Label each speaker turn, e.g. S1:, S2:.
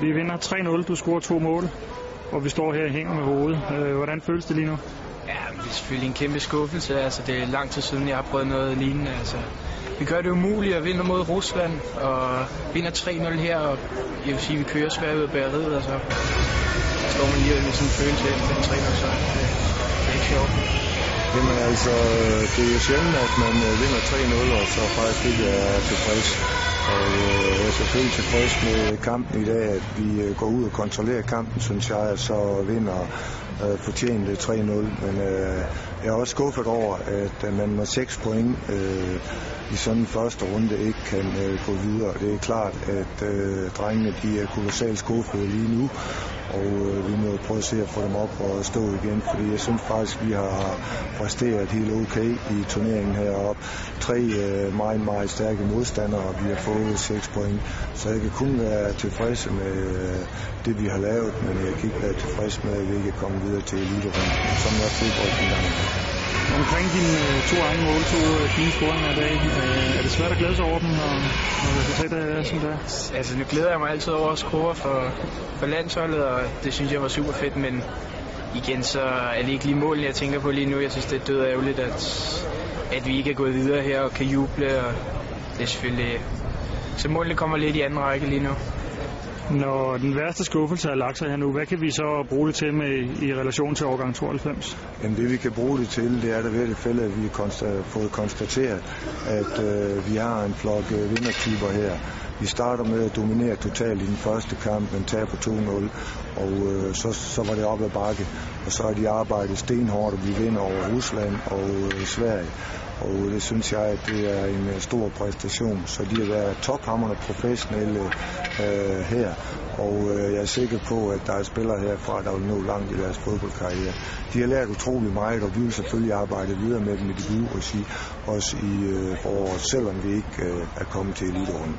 S1: Vi vinder 3-0, du scorer to mål, og vi står her og hænger med hovedet. Øh, hvordan føles det lige nu?
S2: Ja, det er selvfølgelig en kæmpe skuffelse. Altså, det er lang tid siden, jeg har prøvet noget lignende. Altså, vi gør det umuligt at vinde mod Rusland, og vinder 3-0 her, og jeg vil sige, at vi kører svært ud af bæreriet, altså. og så står man lige med sådan en følelse efter en 3-0 sejr. Det, det er ikke sjovt.
S3: Jamen altså, øh, det er jo sjældent, at man øh, vinder 3-0, og så faktisk ikke er tilfreds. Og øh, jeg er selvfølgelig tilfreds med kampen i dag, at vi går ud og kontrollerer kampen, synes jeg, at så vinder øh, fortjente 3-0. Men øh, jeg er også skuffet over, at man med 6 point øh, i sådan en første runde ikke kan øh, gå videre. Det er klart, at øh, drengene de er kolossalt skuffede lige nu, og øh, vi må prøve at se at få dem op og stå igen, fordi jeg synes faktisk, vi har præsteret helt okay i turneringen heroppe. Tre øh, meget, meget stærke modstandere, og vi har fået 6 point, så jeg kan kun være tilfreds med øh, det, vi har lavet, men jeg kan ikke være tilfreds med, at vi ikke er kommet videre til eliterunden, som jeg fodbold en gang.
S1: Omkring dine øh, to egne mål, to fine scoringer i dag, øh, er det svært at glæde sig over dem, når, når resultatet er som det er?
S2: Altså, nu glæder jeg mig altid over at score for, for landsholdet, og det synes jeg var super fedt, men igen, så er det ikke lige målene, jeg tænker på lige nu. Jeg synes, det er død ærgerligt, at, at vi ikke er gået videre her og kan juble, og det er selvfølgelig... Så målene kommer lidt i anden række lige nu.
S1: Når den værste skuffelse er lagt sig her nu, hvad kan vi så bruge det til med i relation til årgang 92?
S3: Jamen det vi kan bruge det til, det er der ved det fælde, at vi har fået konstateret, at øh, vi har en flok øh, vindertyper her. Vi starter med at dominere totalt i den første kamp, men på 2-0, og øh, så, så var det op ad bakke. Og så har de arbejdet stenhårdt, og vi vinder over Rusland og øh, Sverige. Og det synes jeg, at det er en øh, stor præstation. Så de har været tophammerne professionelle øh, her. Og øh, jeg er sikker på, at der er spillere herfra, der vil nå langt i deres fodboldkarriere. De har lært utrolig meget, og vi vil selvfølgelig arbejde videre med dem i det regi, også i øh, foråret, selvom vi ikke øh, er kommet til eliterunden.